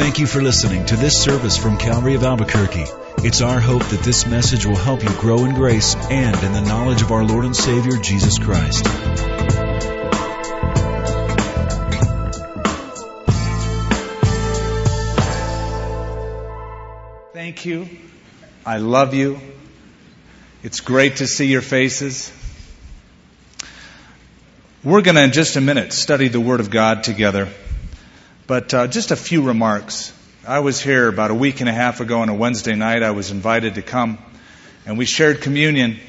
Thank you for listening to this service from Calvary of Albuquerque. It's our hope that this message will help you grow in grace and in the knowledge of our Lord and Savior Jesus Christ. Thank you. I love you. It's great to see your faces. We're going to, in just a minute, study the Word of God together. But uh, just a few remarks. I was here about a week and a half ago on a Wednesday night. I was invited to come, and we shared communion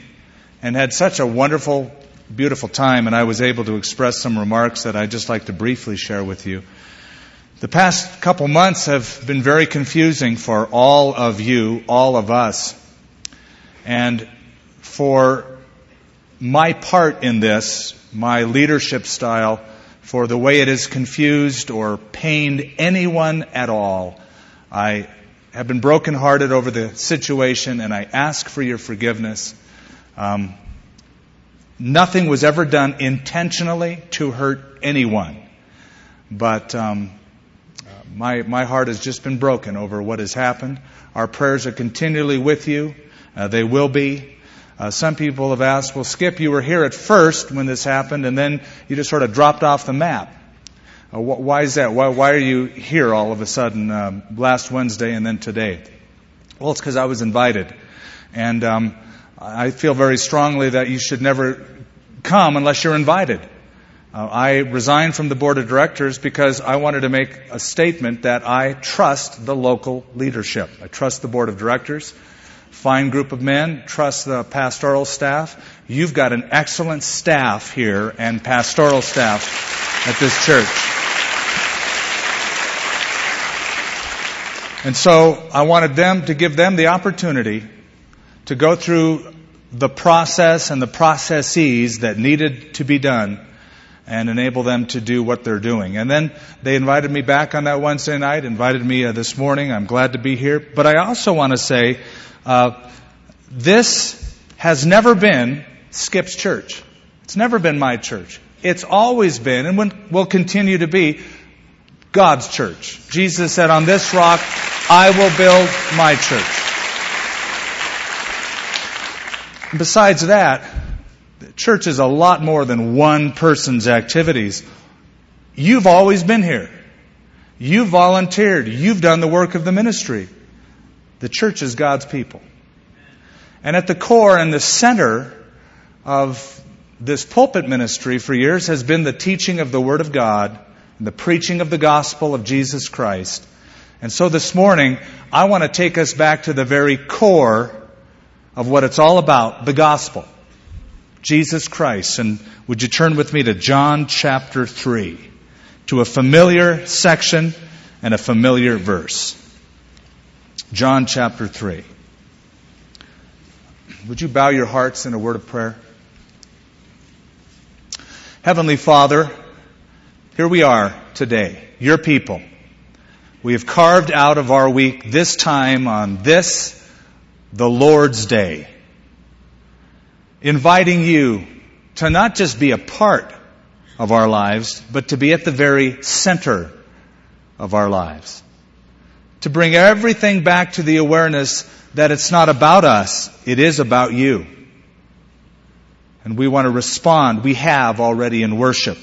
and had such a wonderful, beautiful time, and I was able to express some remarks that I'd just like to briefly share with you. The past couple months have been very confusing for all of you, all of us. And for my part in this, my leadership style, for the way it has confused or pained anyone at all. I have been brokenhearted over the situation and I ask for your forgiveness. Um, nothing was ever done intentionally to hurt anyone. But um, my, my heart has just been broken over what has happened. Our prayers are continually with you. Uh, they will be. Uh, some people have asked, well, Skip, you were here at first when this happened, and then you just sort of dropped off the map. Uh, wh- why is that? Why, why, are you here all of a sudden um, last Wednesday and then today? Well, it's because I was invited. And um, I feel very strongly that you should never come unless you're invited. Uh, I resigned from the board of directors because I wanted to make a statement that I trust the local leadership. I trust the board of directors fine group of men. Trust the pastoral staff. You've got an excellent staff here and pastoral staff at this church. And so I wanted them to give them the opportunity to go through the process and the processes that needed to be done and enable them to do what they're doing. And then they invited me back on that Wednesday night, invited me uh, this morning. I'm glad to be here. But I also want to say uh, this has never been Skip's church. It's never been my church. It's always been and will continue to be God's church. Jesus said, on this rock I will build my church. And Besides that, church is a lot more than one person's activities. You've always been here. You've volunteered. You've done the work of the ministry. The church is God's people. And at the core and the center of this pulpit ministry for years has been the teaching of the Word of God and the preaching of the gospel of Jesus Christ. And so this morning, I want to take us back to the very core of what it's all about, the gospel. Jesus Christ. And would you turn with me to John chapter 3, to a familiar section and a familiar verse. John chapter 3. Would you bow your hearts in a word of prayer? Heavenly Father, here we are today, your people. We have carved out of our week this time on this, the Lord's Day, inviting you to not just be a part of our lives, but to be at the very center of our lives to bring everything back to the awareness that it's not about us, it is about you. And we want to respond. We have already in worship.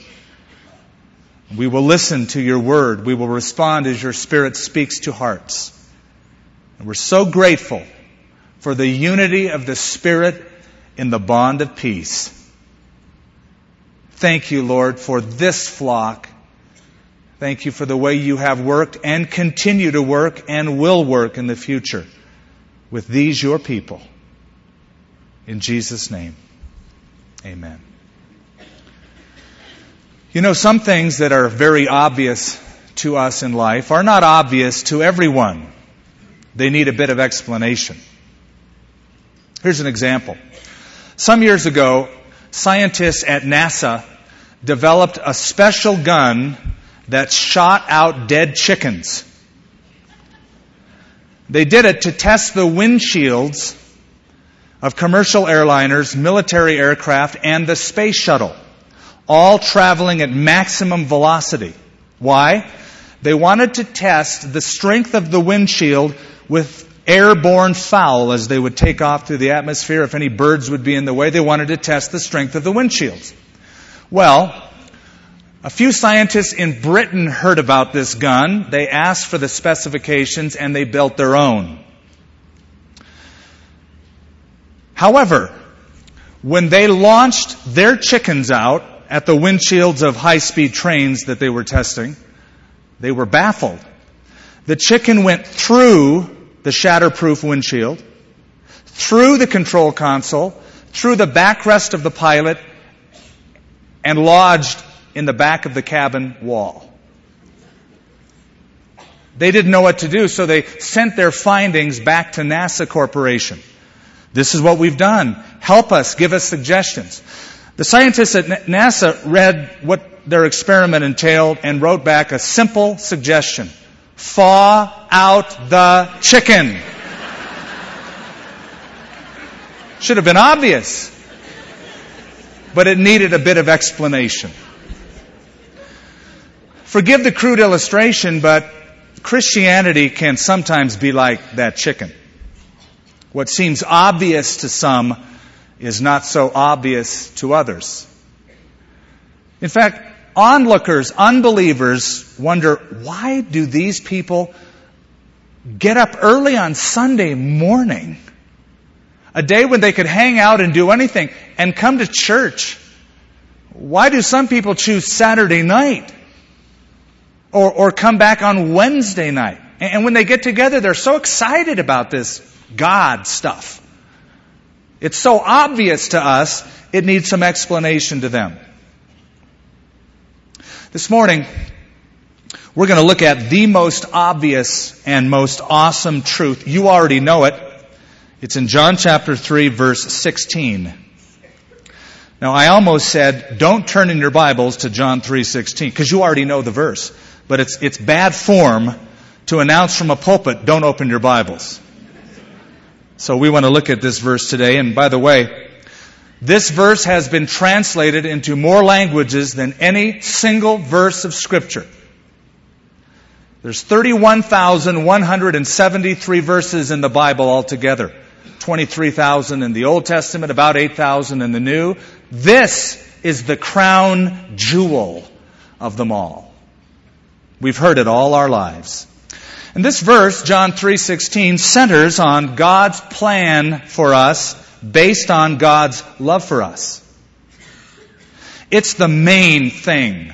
We will listen to your word. We will respond as your spirit speaks to hearts. And we're so grateful for the unity of the spirit in the bond of peace. Thank you, Lord, for this flock Thank you for the way you have worked and continue to work and will work in the future with these your people. In Jesus' name, amen. You know, some things that are very obvious to us in life are not obvious to everyone. They need a bit of explanation. Here's an example. Some years ago, scientists at NASA developed a special gun that shot out dead chickens. They did it to test the windshields of commercial airliners, military aircraft, and the space shuttle, all traveling at maximum velocity. Why? They wanted to test the strength of the windshield with airborne fowl as they would take off through the atmosphere. If any birds would be in the way, they wanted to test the strength of the windshields. Well, a few scientists in Britain heard about this gun. They asked for the specifications and they built their own. However, when they launched their chickens out at the windshields of high speed trains that they were testing, they were baffled. The chicken went through the shatterproof windshield, through the control console, through the backrest of the pilot, and lodged in the back of the cabin wall. They didn't know what to do, so they sent their findings back to NASA Corporation. This is what we've done. Help us, give us suggestions. The scientists at NASA read what their experiment entailed and wrote back a simple suggestion. Thaw out the chicken. Should have been obvious. But it needed a bit of explanation. Forgive the crude illustration, but Christianity can sometimes be like that chicken. What seems obvious to some is not so obvious to others. In fact, onlookers, unbelievers wonder, why do these people get up early on Sunday morning? A day when they could hang out and do anything and come to church. Why do some people choose Saturday night? Or, or come back on Wednesday night? And when they get together, they're so excited about this God stuff. It's so obvious to us, it needs some explanation to them. This morning, we're going to look at the most obvious and most awesome truth. You already know it. It's in John chapter 3 verse 16. Now I almost said, don't turn in your Bibles to John 3.16, because you already know the verse. But it's, it's bad form to announce from a pulpit, don't open your Bibles. So we want to look at this verse today. And by the way, this verse has been translated into more languages than any single verse of Scripture. There's 31,173 verses in the Bible altogether. 23,000 in the Old Testament, about 8,000 in the New. This is the crown jewel of them all. We've heard it all our lives. And this verse, John 3:16, centers on God's plan for us based on God's love for us. It's the main thing.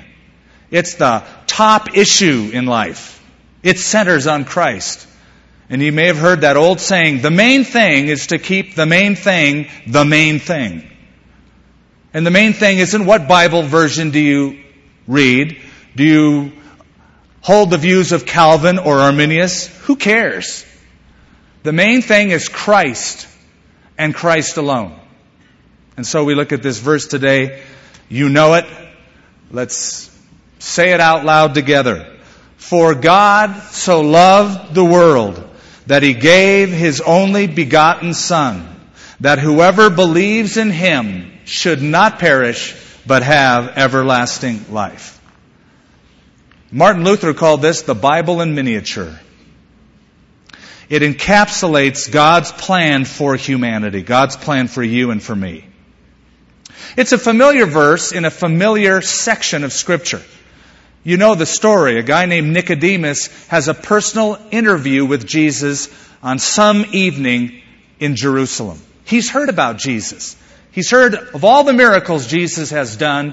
It's the top issue in life. It centers on Christ. And you may have heard that old saying, the main thing is to keep the main thing the main thing. And the main thing isn't what Bible version do you read? Do you hold the views of Calvin or Arminius? Who cares? The main thing is Christ and Christ alone. And so we look at this verse today. You know it. Let's say it out loud together. For God so loved the world that he gave his only begotten Son, that whoever believes in him should not perish, but have everlasting life. Martin Luther called this the Bible in miniature. It encapsulates God's plan for humanity, God's plan for you and for me. It's a familiar verse in a familiar section of Scripture. You know the story. A guy named Nicodemus has a personal interview with Jesus on some evening in Jerusalem. He's heard about Jesus. He's heard of all the miracles Jesus has done.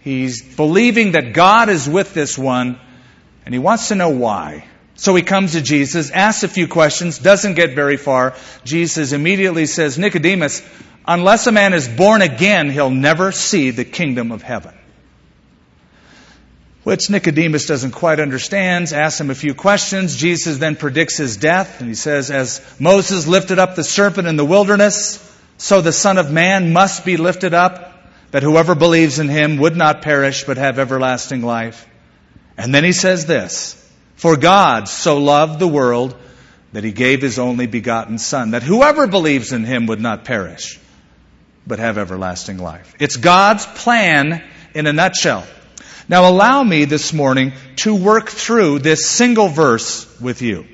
He's believing that God is with this one, and he wants to know why. So he comes to Jesus, asks a few questions, doesn't get very far. Jesus immediately says, Nicodemus, unless a man is born again, he'll never see the kingdom of heaven. Which Nicodemus doesn't quite understand, asks him a few questions. Jesus then predicts his death, and he says, As Moses lifted up the serpent in the wilderness, so the Son of Man must be lifted up, that whoever believes in him would not perish, but have everlasting life. And then he says this, for God so loved the world that he gave his only begotten Son, that whoever believes in him would not perish, but have everlasting life. It's God's plan in a nutshell. Now allow me this morning to work through this single verse with you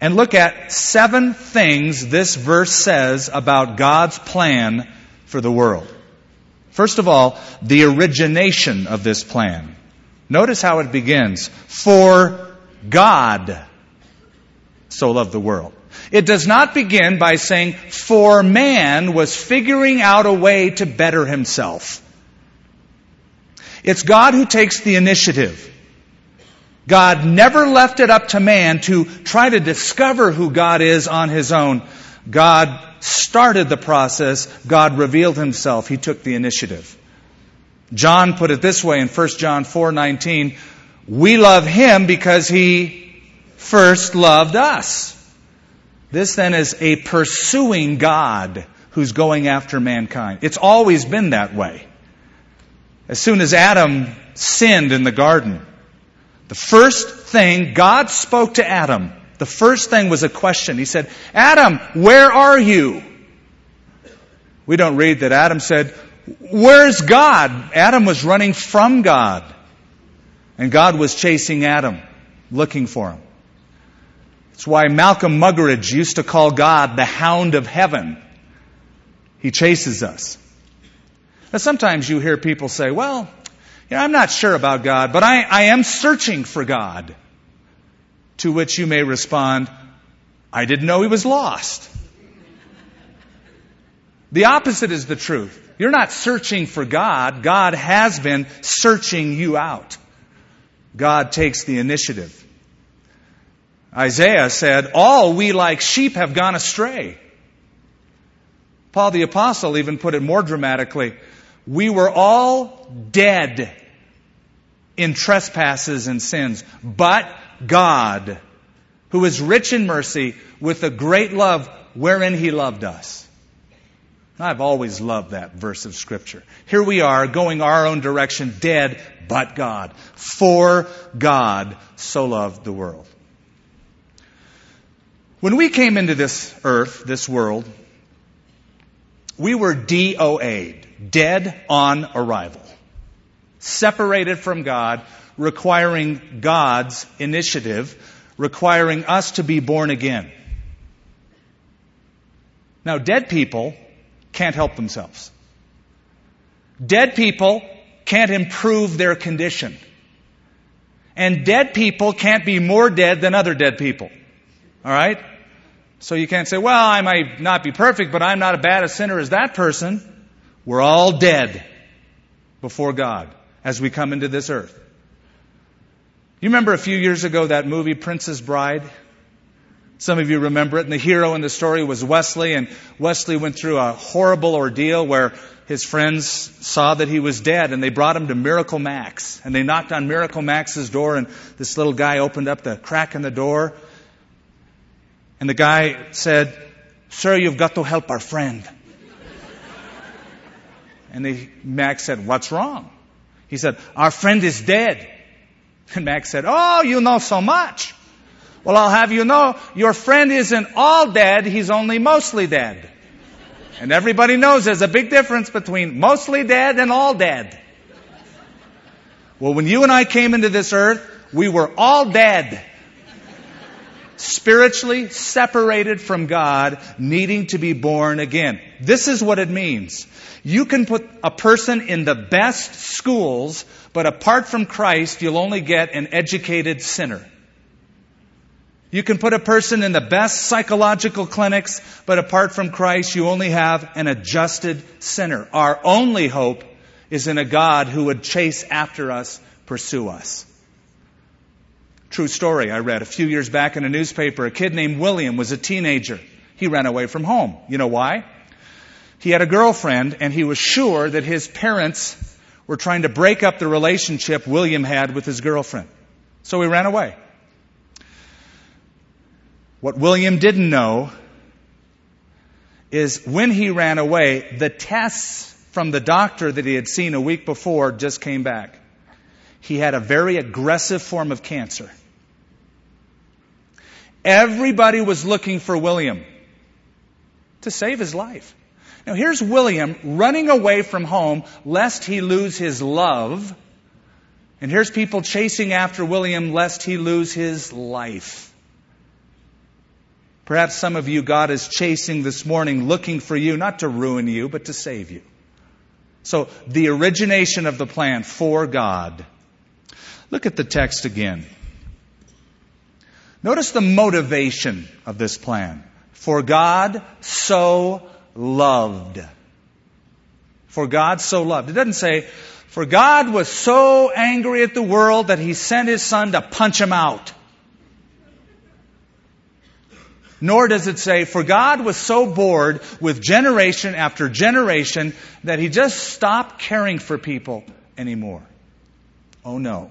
and look at seven things this verse says about God's plan for the world. First of all, the origination of this plan. Notice how it begins. For God so loved the world. It does not begin by saying, for man was figuring out a way to better himself. It's God who takes the initiative. God never left it up to man to try to discover who God is on his own. God started the process. God revealed himself. He took the initiative. John put it this way in 1 John 4:19, we love him because he first loved us. This then is a pursuing God who's going after mankind. It's always been that way. As soon as Adam sinned in the garden, the first thing God spoke to Adam, the first thing was a question. He said, Adam, where are you? We don't read that Adam said, Where's God? Adam was running from God. And God was chasing Adam, looking for him. That's why Malcolm Muggeridge used to call God the hound of heaven. He chases us. Now sometimes you hear people say, well, you know, I'm not sure about God, but I, I am searching for God. To which you may respond, I didn't know he was lost. The opposite is the truth. You're not searching for God. God has been searching you out. God takes the initiative. Isaiah said, All we like sheep have gone astray. Paul the Apostle even put it more dramatically. We were all dead in trespasses and sins, but God, who is rich in mercy, with a great love wherein He loved us. I've always loved that verse of Scripture. Here we are, going our own direction, dead, but God. For God so loved the world. When we came into this earth, this world, we were DOA'd, dead on arrival, separated from God, requiring God's initiative, requiring us to be born again. Now, dead people can't help themselves. Dead people can't improve their condition. And dead people can't be more dead than other dead people. All right? So you can't say, well, I might not be perfect, but I'm not as bad a sinner as that person. We're all dead before God as we come into this earth. You remember a few years ago that movie, Princess Bride? Some of you remember it, and the hero in the story was Westley, and Westley went through a horrible ordeal where his friends saw that he was dead, and they brought him to Miracle Max. And they knocked on Miracle Max's door, and this little guy opened up the crack in the door, and the guy said, Sir, you've got to help our friend. and the, Max said, What's wrong? He said, Our friend is dead. And Max said, Oh, you know so much. Well, I'll have you know, your friend isn't all dead, he's only mostly dead. And everybody knows there's a big difference between mostly dead and all dead. Well, when you and I came into this earth, we were all dead spiritually separated from God, needing to be born again. This is what it means. You can put a person in the best schools, but apart from Christ, you'll only get an educated sinner. You can put a person in the best psychological clinics, but apart from Christ, you only have an adjusted sinner. Our only hope is in a God who would chase after us, pursue us. True story I read a few years back in a newspaper. A kid named William was a teenager. He ran away from home. You know why? He had a girlfriend and he was sure that his parents were trying to break up the relationship William had with his girlfriend. So he ran away. What William didn't know is when he ran away, the tests from the doctor that he had seen a week before just came back. He had a very aggressive form of cancer. Everybody was looking for William to save his life. Now here's William running away from home lest he lose his love And here's people chasing after William lest he lose his life. Perhaps some of you God is chasing this morning, looking for you, not to ruin you, but to save you. So, the origination of the plan for God. Look at the text again. Notice the motivation of this plan. For God so loved. For God so loved. It doesn't say, for God was so angry at the world that he sent his son to punch him out. Nor does it say, for God was so bored with generation after generation that he just stopped caring for people anymore. Oh no.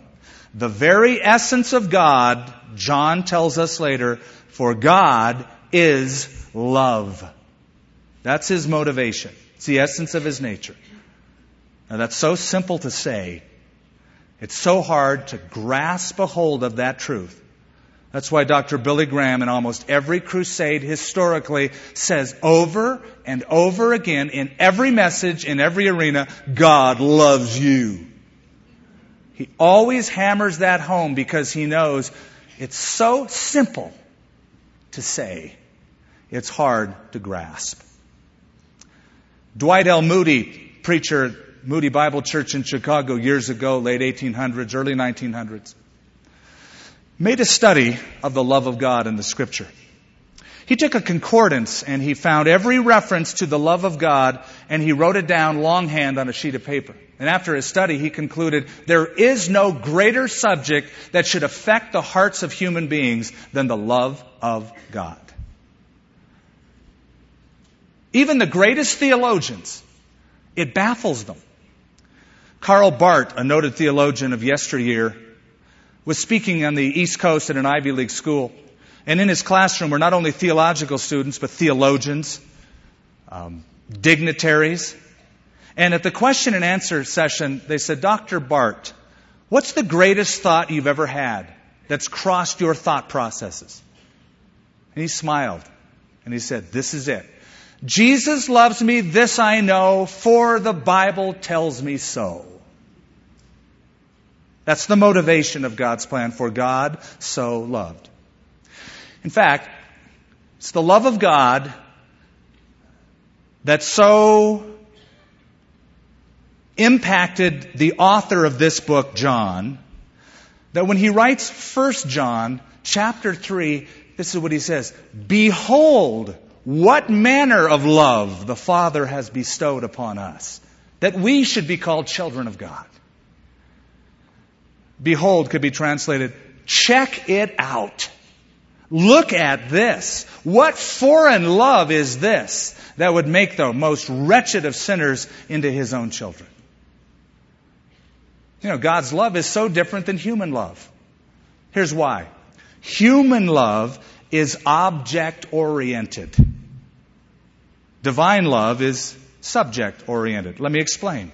The very essence of God, John tells us later, for God is love. That's his motivation. It's the essence of his nature. Now that's so simple to say. It's so hard to grasp a hold of that truth. That's why Dr. Billy Graham in almost every crusade historically says over and over again in every message, in every arena, God loves you. He always hammers that home because he knows it's so simple to say, it's hard to grasp. Dwight L. Moody, preacher, Moody Bible Church in Chicago years ago, late 1800s, early 1900s, made a study of the love of God in the scripture. He took a concordance and he found every reference to the love of God and he wrote it down longhand on a sheet of paper. And after his study, he concluded there is no greater subject that should affect the hearts of human beings than the love of God. Even the greatest theologians, it baffles them. Karl Barth, a noted theologian of yesteryear, was speaking on the East Coast at an Ivy League school. And in his classroom were not only theological students, but theologians, um, dignitaries. And at the question and answer session, they said, Dr. Barth, what's the greatest thought you've ever had that's crossed your thought processes? And he smiled and he said, This is it. Jesus loves me, this I know, for the Bible tells me so. That's the motivation of God's plan, for God so loved. In fact, it's the love of God that so impacted the author of this book, John, that when he writes 1 John chapter 3, this is what he says, Behold, what manner of love the Father has bestowed upon us, that we should be called children of God. Behold could be translated, check it out. Look at this. What foreign love is this that would make the most wretched of sinners into his own children? You know, God's love is so different than human love. Here's why. Human love is object oriented. Divine love is subject oriented. Let me explain.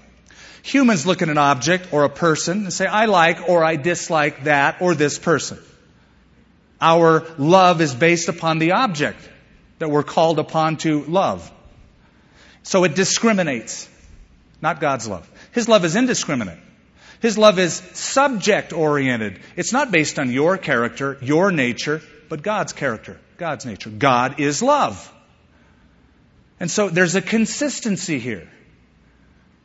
Humans look at an object or a person and say, I like or I dislike that or this person. Our love is based upon the object that we're called upon to love. So it discriminates, not God's love. His love is indiscriminate. His love is subject oriented. It's not based on your character, your nature, but God's character, God's nature. God is love. And so there's a consistency here.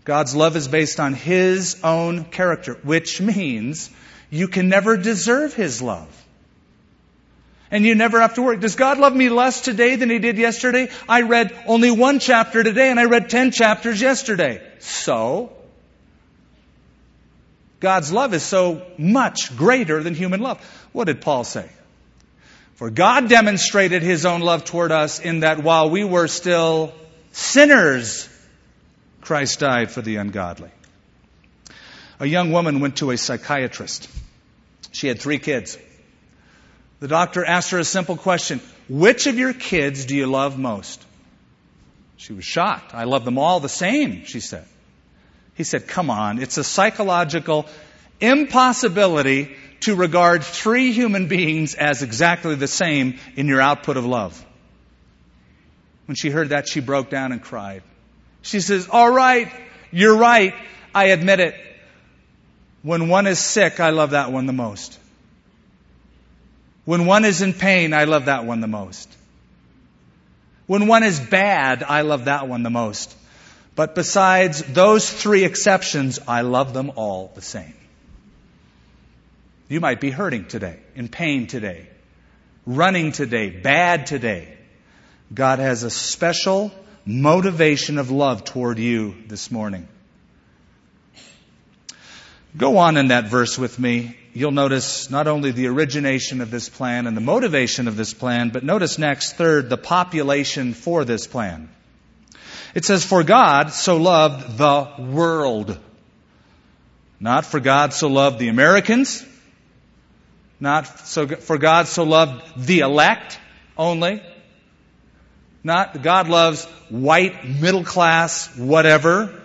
God's love is based on His own character, which means you can never deserve His love. And you never have to worry. Does God love me less today than He did yesterday? I read only one chapter today and I read ten chapters yesterday. So, God's love is so much greater than human love. What did Paul say? For God demonstrated His own love toward us in that while we were still sinners, Christ died for the ungodly. A young woman went to a psychiatrist. She had three kids. The doctor asked her a simple question Which of your kids do you love most? She was shocked. I love them all the same, she said. He said, Come on, it's a psychological impossibility to regard three human beings as exactly the same in your output of love. When she heard that, she broke down and cried. She says, All right, you're right. I admit it. When one is sick, I love that one the most. When one is in pain, I love that one the most. When one is bad, I love that one the most. But besides those three exceptions, I love them all the same. You might be hurting today, in pain today, running today, bad today. God has a special motivation of love toward you this morning. Go on in that verse with me. You'll notice not only the origination of this plan and the motivation of this plan, but notice next, third, the population for this plan. It says, For God so loved the world. Not for God so loved the Americans. Not so, for God so loved the elect only. Not God loves white, middle class, whatever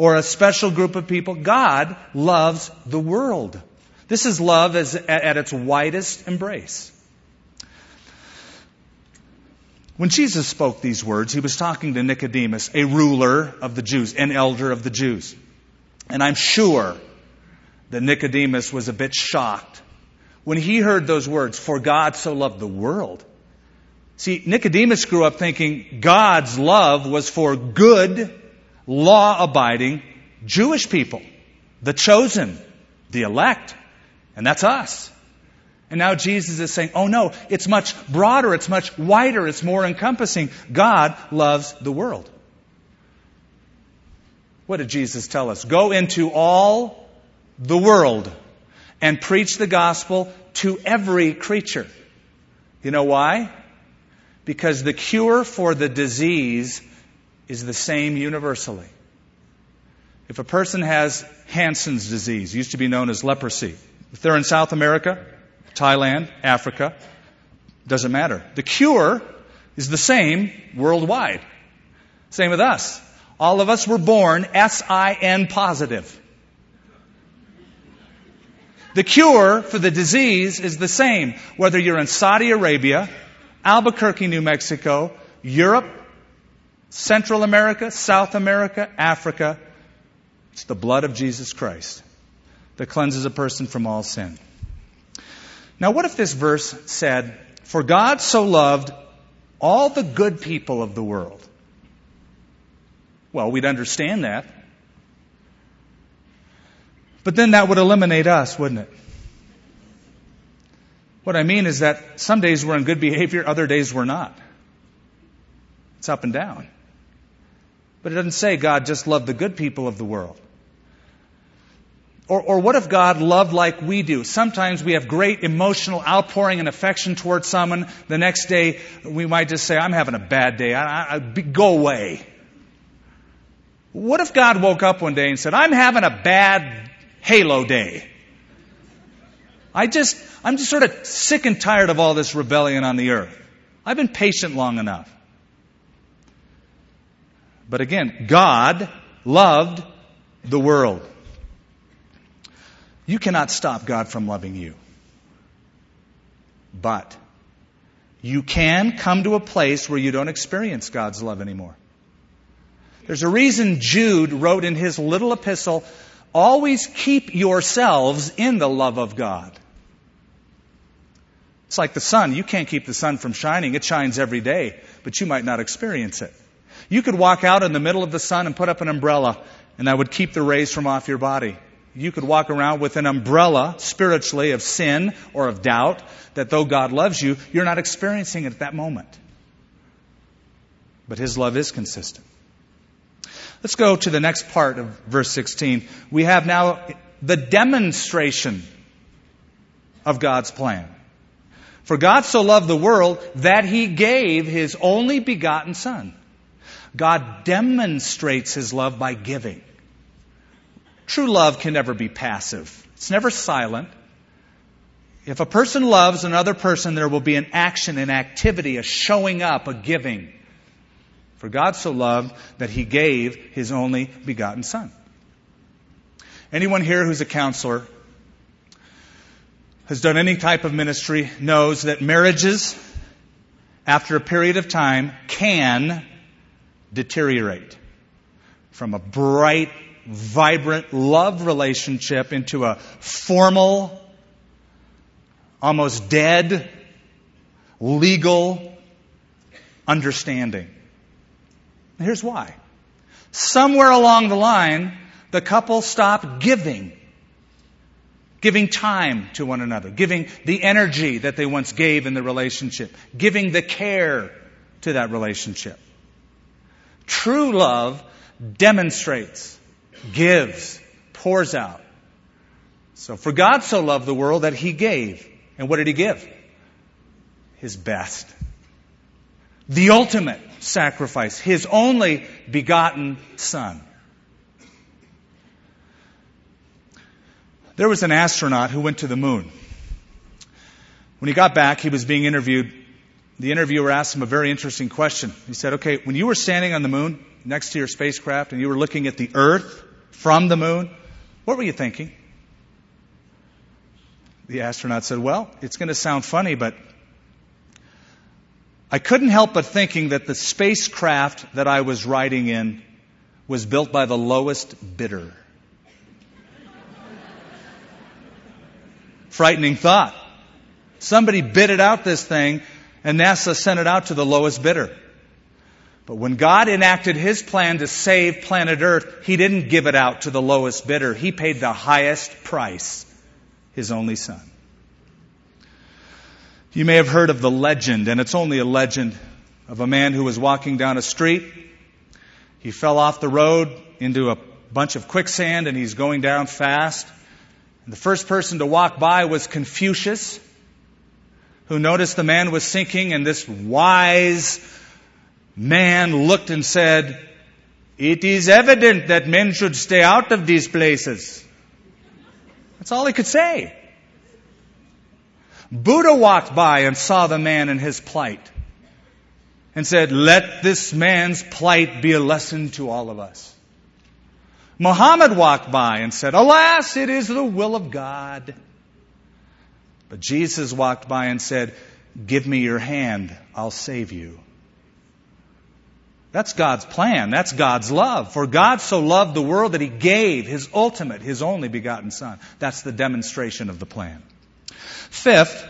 or a special group of people. God loves the world. This is love as, at its widest embrace. When Jesus spoke these words, he was talking to Nicodemus, a ruler of the Jews, an elder of the Jews. And I'm sure that Nicodemus was a bit shocked when he heard those words, for God so loved the world. See, Nicodemus grew up thinking God's love was for good law abiding Jewish people, the chosen, the elect. And that's us. And now Jesus is saying, oh no, it's much broader, it's much wider, it's more encompassing. God loves the world. What did Jesus tell us? Go into all the world and preach the gospel to every creature. You know why? Because the cure for the disease is the same universally. If a person has Hansen's disease, used to be known as leprosy, if they're in South America, Thailand, Africa, doesn't matter. The cure is the same worldwide. Same with us. All of us were born S-I-N positive. The cure for the disease is the same, whether you're in Saudi Arabia, Albuquerque, New Mexico, Europe, Central America, South America, Africa. It's the blood of Jesus Christ that cleanses a person from all sin. Now, what if this verse said, For God so loved all the good people of the world? Well, we'd understand that. But then that would eliminate us, wouldn't it? What I mean is that some days we're in good behavior, other days we're not. It's up and down. But it doesn't say God just loved the good people of the world. Or, or what if God loved like we do? Sometimes we have great emotional outpouring and affection towards someone. The next day, we might just say, I'm having a bad day. I, I, go away. What if God woke up one day and said, I'm having a bad halo day? I just, I'm just sort of sick and tired of all this rebellion on the earth. I've been patient long enough. But again, God loved the world. You cannot stop God from loving you. But you can come to a place where you don't experience God's love anymore. There's a reason Jude wrote in his little epistle, always keep yourselves in the love of God. It's like the sun. You can't keep the sun from shining. It shines every day, but you might not experience it. You could walk out in the middle of the sun and put up an umbrella, and that would keep the rays from off your body. You could walk around with an umbrella spiritually of sin or of doubt that though God loves you, you're not experiencing it at that moment. But His love is consistent. Let's go to the next part of verse 16. We have now the demonstration of God's plan. For God so loved the world that He gave His only begotten Son God demonstrates his love by giving. True love can never be passive. It's never silent. If a person loves another person, there will be an action, an activity, a showing up, a giving. For God so loved that he gave his only begotten Son. Anyone here who's a counselor, has done any type of ministry, knows that marriages, after a period of time, can deteriorate from a bright, vibrant love relationship into a formal, almost dead, legal understanding. here's why. Somewhere along the line, the couple stopped giving. Giving time to one another, giving the energy that they once gave in the relationship, giving the care to that relationship. True love demonstrates, gives, pours out. So for God so loved the world that he gave. And what did he give? His best. The ultimate sacrifice. His only begotten son. There was an astronaut who went to the moon. When he got back, he was being interviewed. The interviewer asked him a very interesting question. He said, Okay, when you were standing on the moon next to your spacecraft and you were looking at the Earth from the moon, what were you thinking? The astronaut said, Well, it's going to sound funny, but I couldn't help but thinking that the spacecraft that I was riding in was built by the lowest bidder. Frightening thought. Somebody bid it out this thing and NASA sent it out to the lowest bidder. But when God enacted His plan to save planet Earth, He didn't give it out to the lowest bidder. He paid the highest price, His only Son. You may have heard of the legend, and it's only a legend, of a man who was walking down a street. He fell off the road into a bunch of quicksand and he's going down fast. And the first person to walk by was Confucius who noticed the man was sinking, and this wise man looked and said, It is evident that men should stay out of these places. That's all he could say. Buddha walked by and saw the man in his plight and said, Let this man's plight be a lesson to all of us. Muhammad walked by and said, Alas, it is the will of God. But Jesus walked by and said, Give me your hand, I'll save you. That's God's plan. That's God's love. For God so loved the world that He gave His ultimate, His only begotten Son. That's the demonstration of the plan. Fifth,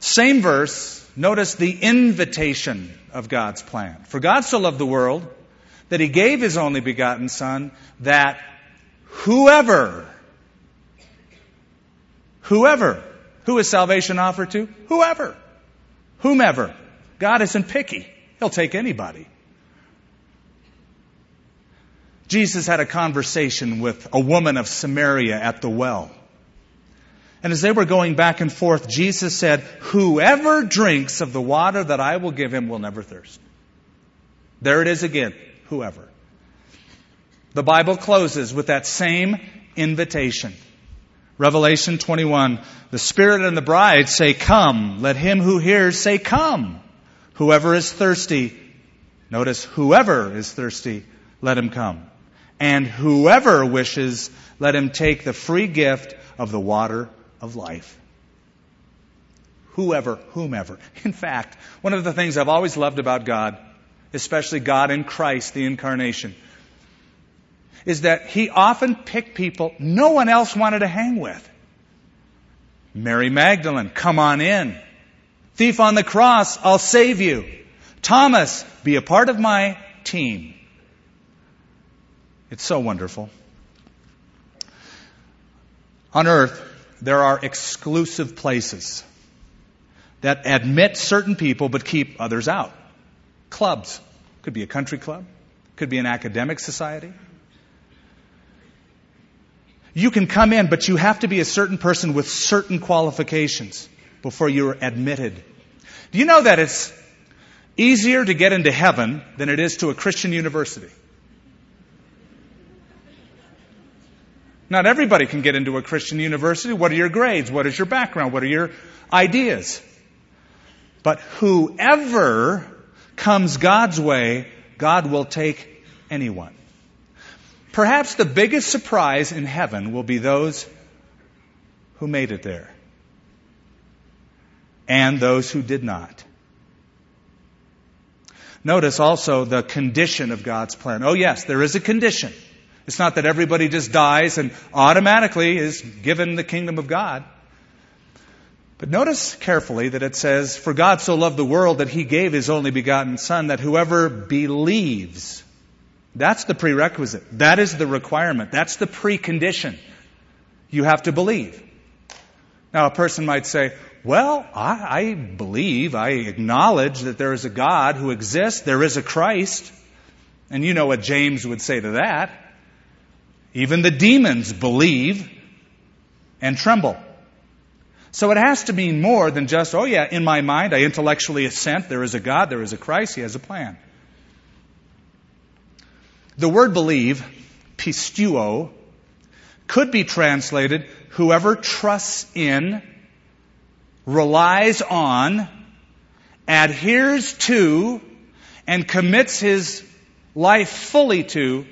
same verse, notice the invitation of God's plan. For God so loved the world that He gave His only begotten Son that whoever, whoever who is salvation offered to? Whoever. Whomever. God isn't picky. He'll take anybody. Jesus had a conversation with a woman of Samaria at the well. And as they were going back and forth, Jesus said, Whoever drinks of the water that I will give him will never thirst. There it is again. Whoever. The Bible closes with that same invitation. Revelation 21. The Spirit and the bride say, Come. Let him who hears say, Come. Whoever is thirsty, notice, whoever is thirsty, let him come. And whoever wishes, let him take the free gift of the water of life. Whoever, whomever. In fact, one of the things I've always loved about God, especially God in Christ, the incarnation, is that he often picked people no one else wanted to hang with. Mary Magdalene, come on in. Thief on the cross, I'll save you. Thomas, be a part of my team. It's so wonderful. On earth, there are exclusive places that admit certain people but keep others out. Clubs. Could be a country club. Could be an academic society. You can come in, but you have to be a certain person with certain qualifications before you're admitted. Do you know that it's easier to get into heaven than it is to a Christian university? Not everybody can get into a Christian university. What are your grades? What is your background? What are your ideas? But whoever comes God's way, God will take anyone. Perhaps the biggest surprise in heaven will be those who made it there and those who did not. Notice also the condition of God's plan. Oh yes, there is a condition. It's not that everybody just dies and automatically is given the kingdom of God. But notice carefully that it says, For God so loved the world that he gave his only begotten Son, that whoever believes, that's the prerequisite. That is the requirement. That's the precondition. You have to believe. Now, a person might say, Well, I, I believe, I acknowledge that there is a God who exists, there is a Christ. And you know what James would say to that. Even the demons believe and tremble. So it has to mean more than just, oh yeah, in my mind I intellectually assent, there is a God, there is a Christ, He has a plan. The word believe, pisteuo, could be translated whoever trusts in, relies on, adheres to, and commits his life fully to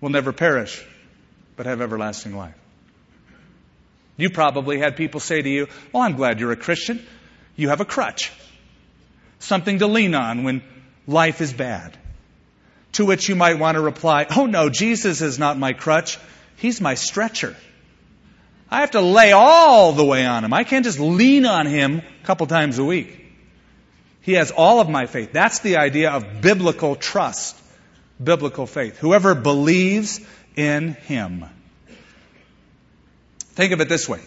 will never perish, but have everlasting life. You probably had people say to you, Well, I'm glad you're a Christian. You have a crutch. Something to lean on when life is bad. To which you might want to reply, Oh no, Jesus is not my crutch. He's my stretcher. I have to lay all the way on him. I can't just lean on him a couple times a week. He has all of my faith. That's the idea of biblical trust, biblical faith. Whoever believes in him. Think of it this way.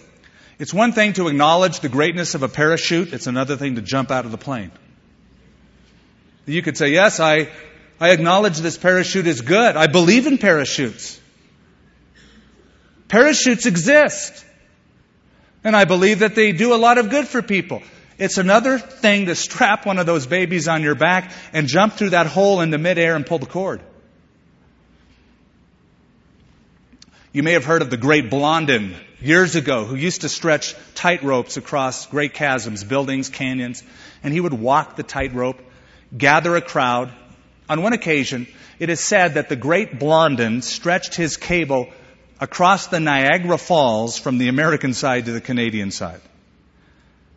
It's one thing to acknowledge the greatness of a parachute. It's another thing to jump out of the plane. You could say, yes, I, I acknowledge this parachute is good. I believe in parachutes. Parachutes exist. And I believe that they do a lot of good for people. It's another thing to strap one of those babies on your back and jump through that hole in the midair and pull the cord. You may have heard of the great Blondin years ago who used to stretch tight ropes across great chasms, buildings, canyons, and he would walk the tightrope, gather a crowd. On one occasion, it is said that the great Blondin stretched his cable across the Niagara Falls from the American side to the Canadian side.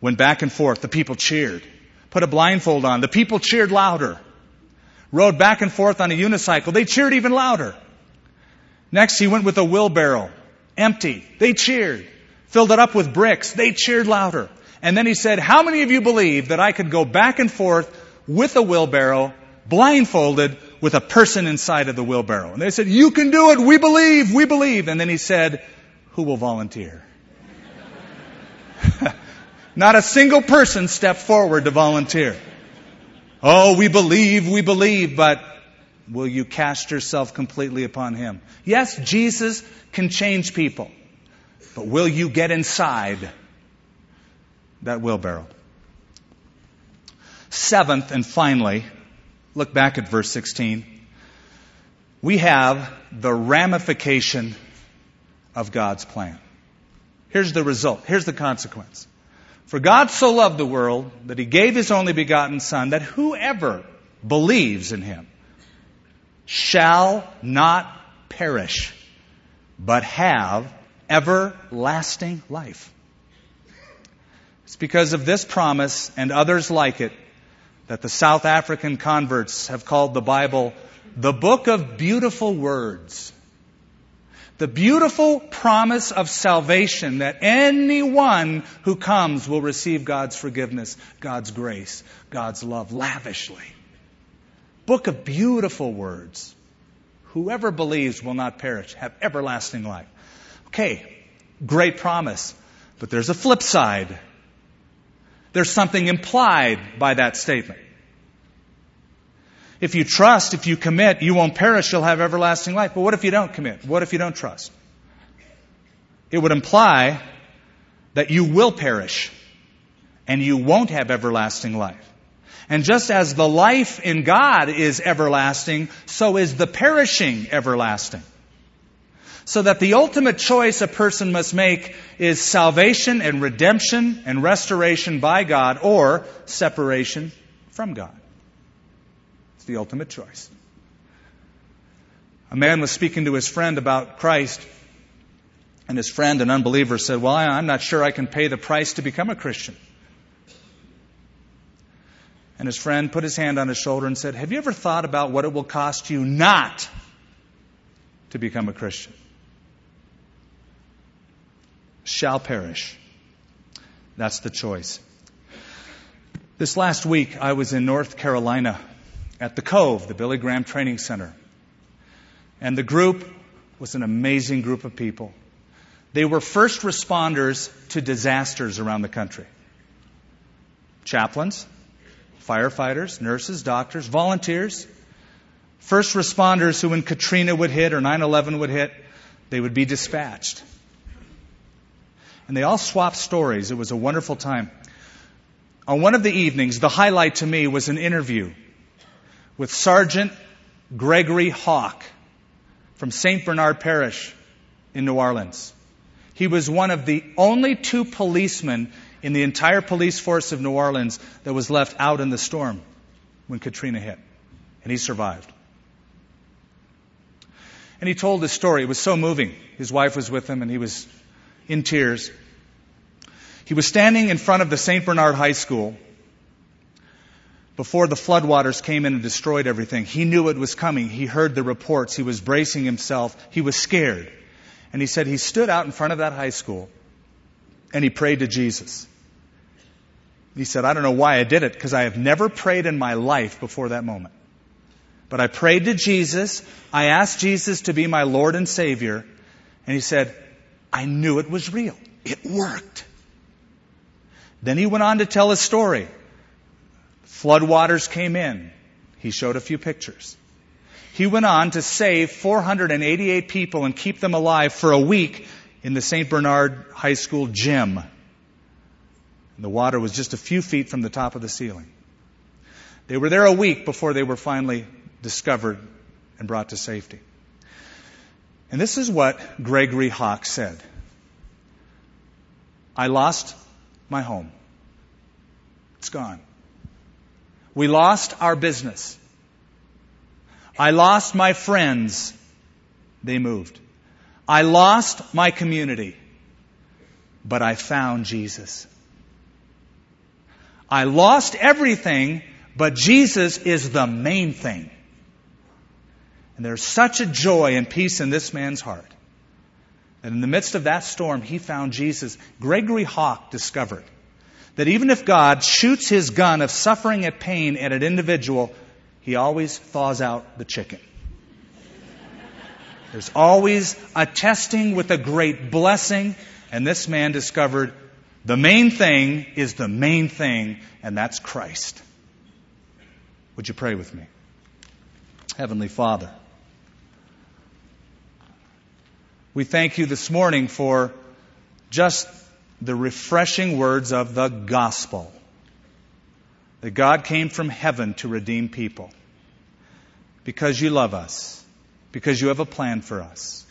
Went back and forth. The people cheered. Put a blindfold on. The people cheered louder. Rode back and forth on a unicycle. They cheered even louder. Next, he went with a wheelbarrow empty. They cheered. Filled it up with bricks. They cheered louder. And then he said, How many of you believe that I could go back and forth with a wheelbarrow, blindfolded, with a person inside of the wheelbarrow? And they said, You can do it. We believe. We believe. And then he said, Who will volunteer? Not a single person stepped forward to volunteer. Oh, we believe, we believe, but will you cast yourself completely upon Him? Yes, Jesus can change people, but will you get inside that wheelbarrow? Seventh and finally, look back at verse 16. We have the ramification of God's plan. Here's the result. Here's the consequence. For God so loved the world that he gave his only begotten Son that whoever believes in him shall not perish, but have everlasting life. It's because of this promise and others like it that the South African converts have called the Bible the book of beautiful words. The beautiful promise of salvation that anyone who comes will receive God's forgiveness, God's grace, God's love lavishly book of beautiful words. Whoever believes will not perish, have everlasting life. Okay, great promise. But there's a flip side. There's something implied by that statement. If you trust, if you commit, you won't perish, you'll have everlasting life. But what if you don't commit? What if you don't trust? It would imply that you will perish and you won't have everlasting life. And just as the life in God is everlasting, so is the perishing everlasting. So that the ultimate choice a person must make is salvation and redemption and restoration by God or separation from God. It's the ultimate choice. A man was speaking to his friend about Christ, and his friend, an unbeliever, said, Well, I'm not sure I can pay the price to become a Christian. And his friend put his hand on his shoulder and said, Have you ever thought about what it will cost you not to become a Christian. Shall perish. That's the choice. This last week, I was in North Carolina at the Cove, the Billy Graham Training Center. And the group was an amazing group of people. They were first responders to disasters around the country chaplains, firefighters, nurses, doctors, volunteers, first responders who, when Katrina would hit or 9 11 would hit, they would be dispatched. And they all swapped stories. It was a wonderful time. On one of the evenings, the highlight to me was an interview with Sergeant Gregory Hawk from St. Bernard Parish in New Orleans. He was one of the only two policemen in the entire police force of New Orleans that was left out in the storm when Katrina hit. And he survived. And he told his story. It was so moving. His wife was with him and he was in tears. He was standing in front of the St. Bernard High School before the floodwaters came in and destroyed everything. He knew it was coming. He heard the reports. He was bracing himself. He was scared. And he said he stood out in front of that high school and he prayed to Jesus. He said, I don't know why I did it because I have never prayed in my life before that moment. But I prayed to Jesus. I asked Jesus to be my Lord and Savior. And he said, I knew it was real. It worked. Then he went on to tell his story. Floodwaters came in. He showed a few pictures. He went on to save 488 people and keep them alive for a week in the St. Bernard High School gym. And the water was just a few feet from the top of the ceiling. They were there a week before they were finally discovered and brought to safety. And this is what Gregory Hawk said. I lost my home. It's gone. We lost our business. I lost my friends. They moved. I lost my community. But I found Jesus. I lost everything, but Jesus is the main thing. And there's such a joy and peace in this man's heart. And in the midst of that storm, he found Jesus. Gregory Hawk discovered that even if God shoots his gun of suffering and pain at an individual, he always thaws out the chicken. There's always a testing with a great blessing, and this man discovered the main thing is the main thing, and that's Christ. Would you pray with me? Heavenly Father, we thank you this morning for just the refreshing words of the gospel that God came from heaven to redeem people because you love us, because you have a plan for us.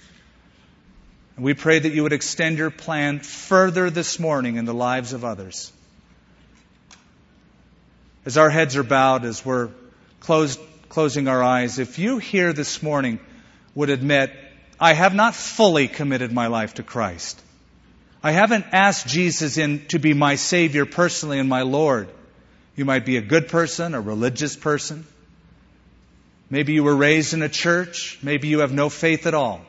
And we pray that you would extend your plan further this morning in the lives of others. As our heads are bowed, as we're closed, closing our eyes, if you here this morning would admit, I have not fully committed my life to Christ. I haven't asked Jesus in to be my Savior personally and my Lord. You might be a good person, a religious person. Maybe you were raised in a church. Maybe you have no faith at all.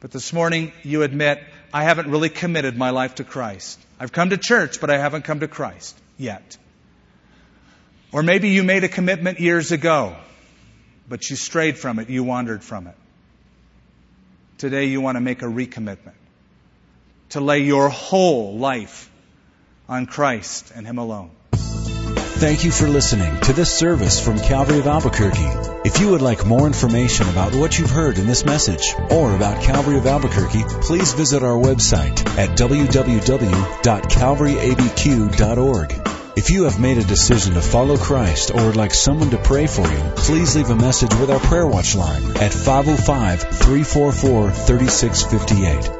But this morning you admit, I haven't really committed my life to Christ. I've come to church, but I haven't come to Christ yet. Or maybe you made a commitment years ago, but you strayed from it, you wandered from it. Today you want to make a recommitment to lay your whole life on Christ and Him alone. Thank you for listening to this service from Calvary of Albuquerque. If you would like more information about what you've heard in this message or about Calvary of Albuquerque, please visit our website at www.calvaryabq.org. If you have made a decision to follow Christ or would like someone to pray for you, please leave a message with our prayer watch line at 505 344 3658.